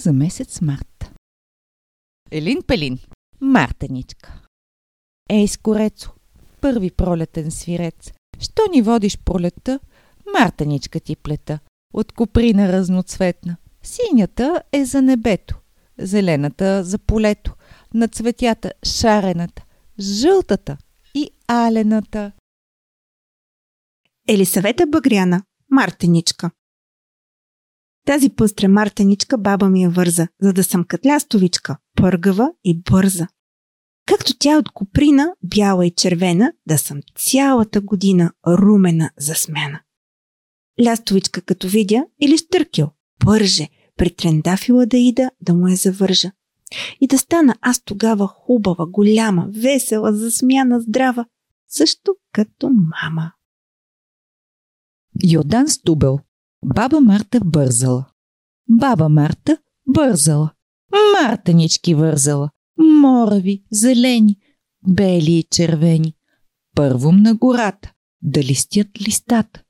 за месец март. Елин Пелин, Мартеничка. Ей, скорецо, първи пролетен свирец, що ни водиш пролета, Мартеничка ти плета, от куприна разноцветна. Синята е за небето, зелената за полето, на цветята шарената, жълтата и алената. Елисавета Багряна, Мартеничка. Тази пъстра мартеничка баба ми я върза, за да съм катлястовичка, пъргава и бърза. Както тя от куприна, бяла и червена, да съм цялата година румена за смена. Лястовичка като видя или штъркил, пърже, при трендафила да ида да му я завържа. И да стана аз тогава хубава, голяма, весела, засмяна, здрава, също като мама. Йордан Стубел Баба Марта бързала. Баба Марта бързала. Мартанички вързала. Морави, зелени, бели и червени. Първом на гората, да листят листата.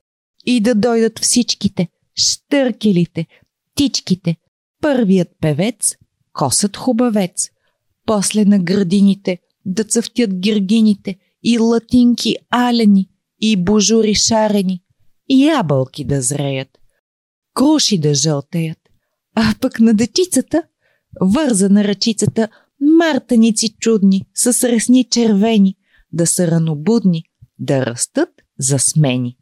И да дойдат всичките, штъркелите, птичките. Първият певец, косът хубавец. После на градините, да цъфтят гиргините и латинки алени и божури шарени, и ябълки да зреят круши да жълтеят. А пък на дечицата, върза на ръчицата, мартаници чудни, с ресни червени, да са ранобудни, да растат за смени.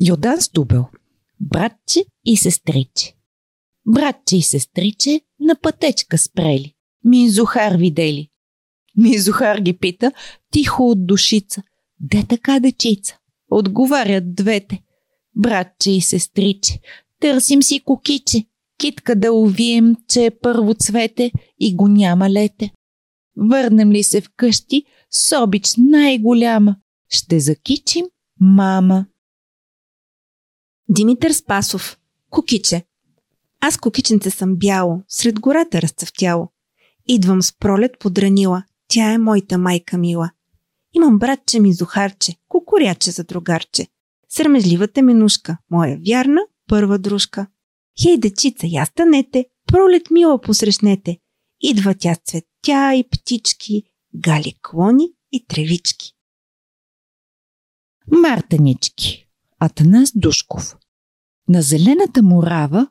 Йодан Стубел Братче и сестриче Братче и сестриче на пътечка спрели. Минзухар видели. Минзухар ги пита, тихо от душица. Де така дечица? Отговарят двете братче и сестриче. Търсим си кокиче, китка да увием, че е първо цвете и го няма лете. Върнем ли се вкъщи, с обич най-голяма, ще закичим мама. Димитър Спасов Кокиче Аз кокиченце съм бяло, сред гората разцъфтяло. Идвам с пролет подранила, тя е моята майка мила. Имам братче ми Зухарче, кукуряче за другарче. Сърмежливата минушка, моя вярна първа дружка. Хей, дечица, я станете, пролет мила посрещнете. Идва тя с цветя и птички, гали клони и тревички. Мартанички Атанас Душков На зелената мурава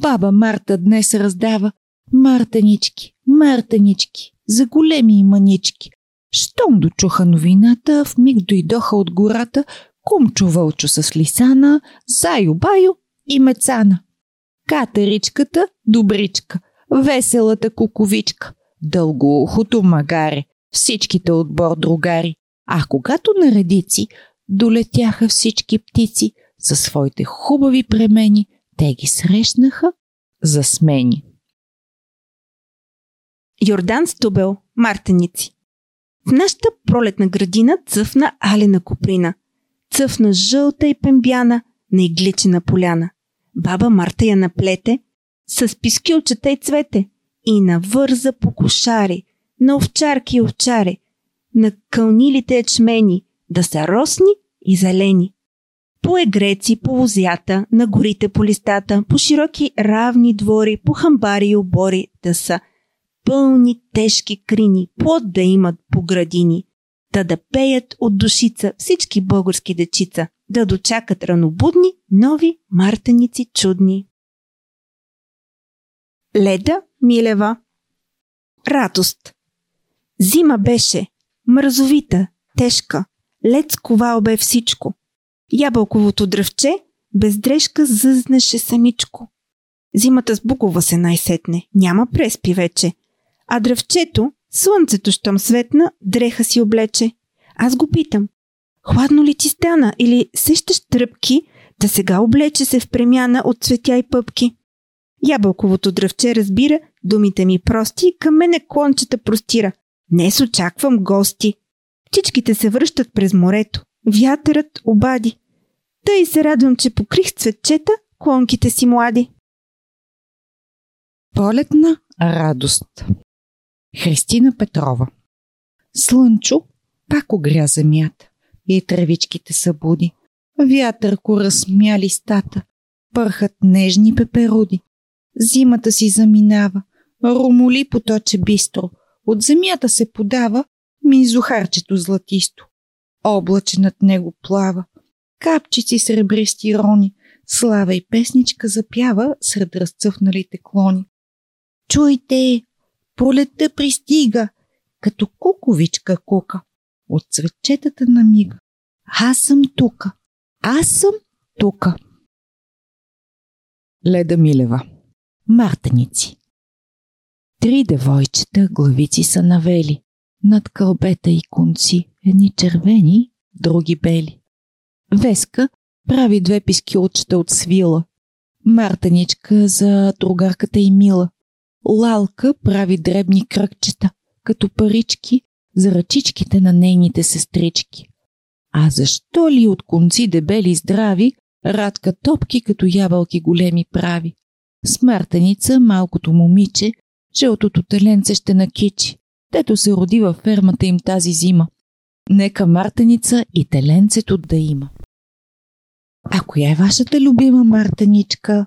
баба Марта днес раздава Мартанички, мартанички, за големи и манички. Щом дочуха новината, в миг дойдоха от гората Кумчо Вълчо с Лисана, Зайо Байо и Мецана. Катеричката Добричка, веселата куковичка, дългоухото магаре, всичките отбор другари. А когато на редици долетяха всички птици със своите хубави премени, те ги срещнаха за смени. Йордан Стубел, Мартеници В нашата пролетна градина цъфна алена куприна – цъфна жълта и пембяна на игличена поляна. Баба Марта я наплете с пискилчета и цвете и навърза по кошари, на овчарки и овчари, на кълнилите ячмени, да са росни и зелени. По егреци, по лозята, на горите по листата, по широки равни двори, по хамбари и обори да са пълни тежки крини, плод да имат по градини, та да пеят от душица всички български дечица, да дочакат ранобудни, нови мартаници чудни. Леда Милева Радост Зима беше, мързовита, тежка, лед сковал бе всичко. Ябълковото дръвче без дрежка зъзнеше самичко. Зимата сбукова се най-сетне, няма преспи вече. А дръвчето Слънцето, щом светна, дреха си облече. Аз го питам. Хладно ли ти стана или сещаш тръпки, да сега облече се в премяна от цветя и пъпки? Ябълковото дръвче разбира, думите ми прости, към мене клончета простира. Днес очаквам гости. Птичките се връщат през морето. Вятърът обади. Тъй се радвам, че покрих цветчета клонките си млади. Полетна радост Христина Петрова Слънчо пак огря земята и тревичките събуди. Вятърко разсмя листата. Пърхат нежни пеперуди. Зимата си заминава. Ромоли поточе бистро. От земята се подава мизухарчето златисто. Облаче над него плава. Капчици сребристи рони. Слава и песничка запява сред разцъфналите клони. Чуйте, пролетта пристига, като куковичка кука. От цветчетата на мига. Аз съм тука. Аз съм тука. Леда Милева Мартеници Три девойчета главици са навели. Над кълбета и конци, едни червени, други бели. Веска прави две пискилчета от свила. Мартеничка за другарката и мила. Лалка прави дребни кръгчета, като парички за ръчичките на нейните сестрички. А защо ли от конци дебели здрави, Радка топки като ябълки големи прави? Смартеница, малкото момиче, жълтото теленце ще накичи, дето се роди във фермата им тази зима. Нека мартеница и теленцето да има. А коя е вашата любима мартеничка?